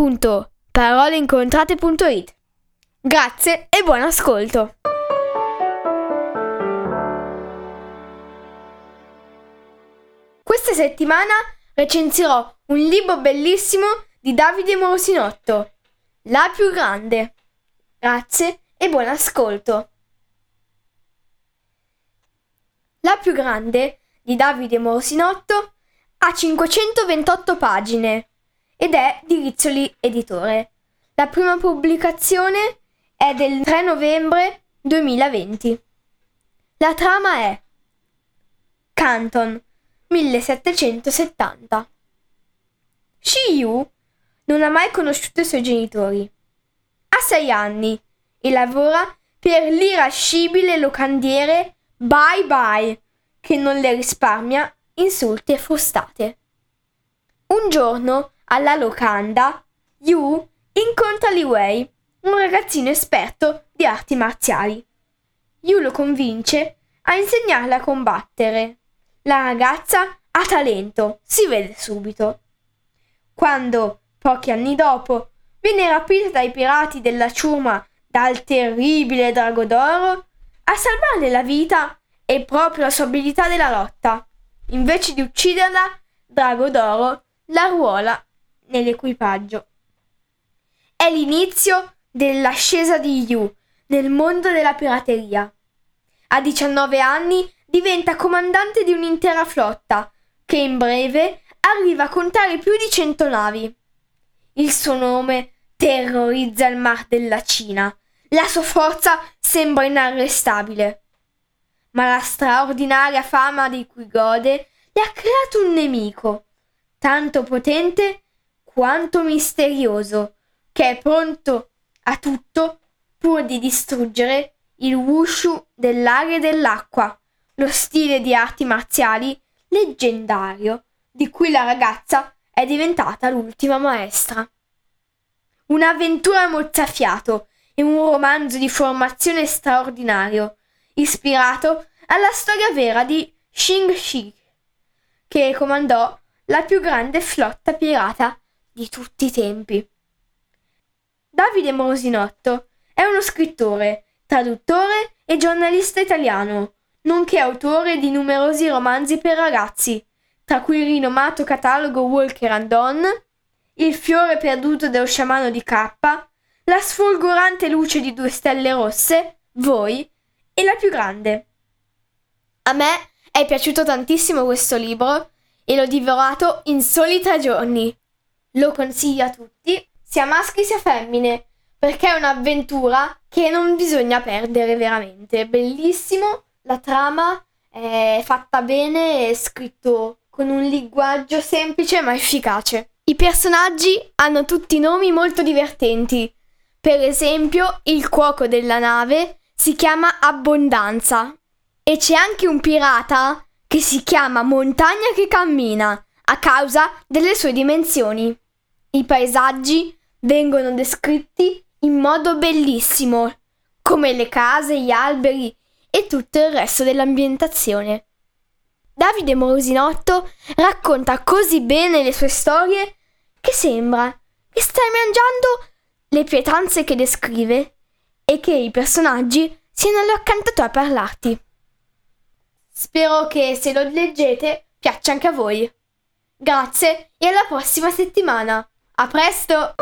www.paroleincontrate.it. Grazie e buon ascolto! Questa settimana recensirò un libro bellissimo di Davide Morosinotto, La più grande. Grazie e buon ascolto! La più grande di Davide Morosinotto ha 528 pagine ed è di Rizzoli Editore. La prima pubblicazione è del 3 novembre 2020. La trama è Canton 1770. Shiyu non ha mai conosciuto i suoi genitori. Ha sei anni e lavora per l'irascibile locandiere Bye Bye, che non le risparmia insulti e frustate. Un giorno alla locanda, Yu incontra Li Wei, un ragazzino esperto di arti marziali. Yu lo convince a insegnarle a combattere. La ragazza ha talento, si vede subito. Quando, pochi anni dopo, viene rapita dai pirati della ciurma dal terribile drago d'oro, a salvarle la vita è proprio la sua abilità della lotta. Invece di ucciderla, Drago d'oro la ruola nell'equipaggio. È l'inizio dell'ascesa di Yu nel mondo della pirateria. A 19 anni diventa comandante di un'intera flotta che in breve arriva a contare più di 100 navi. Il suo nome terrorizza il mar della Cina. La sua forza sembra inarrestabile. Ma la straordinaria fama di cui gode le ha creato un nemico, tanto potente quanto misterioso, che è pronto a tutto pur di distruggere il wushu dell'aria e dell'acqua, lo stile di arti marziali leggendario di cui la ragazza è diventata l'ultima maestra. Un'avventura mozzafiato e un romanzo di formazione straordinario, ispirato alla storia vera di Xing Shi, che comandò la più grande flotta pirata di tutti i tempi. Davide Morosinotto è uno scrittore, traduttore e giornalista italiano, nonché autore di numerosi romanzi per ragazzi, tra cui il rinomato catalogo Walker and On, Il fiore perduto dello sciamano di K, La sfolgorante luce di due stelle rosse, Voi e La più grande. A me è piaciuto tantissimo questo libro e l'ho divorato in soli tre giorni. Lo consiglio a tutti, sia maschi sia femmine, perché è un'avventura che non bisogna perdere veramente. Bellissimo, la trama è fatta bene, è scritto con un linguaggio semplice ma efficace. I personaggi hanno tutti nomi molto divertenti. Per esempio, il cuoco della nave si chiama Abbondanza e c'è anche un pirata che si chiama Montagna che cammina a causa delle sue dimensioni. I paesaggi vengono descritti in modo bellissimo, come le case, gli alberi e tutto il resto dell'ambientazione. Davide Morosinotto racconta così bene le sue storie che sembra che stai mangiando le pietanze che descrive e che i personaggi siano lì accanto a parlarti. Spero che se lo leggete piaccia anche a voi. Grazie e alla prossima settimana. A presto!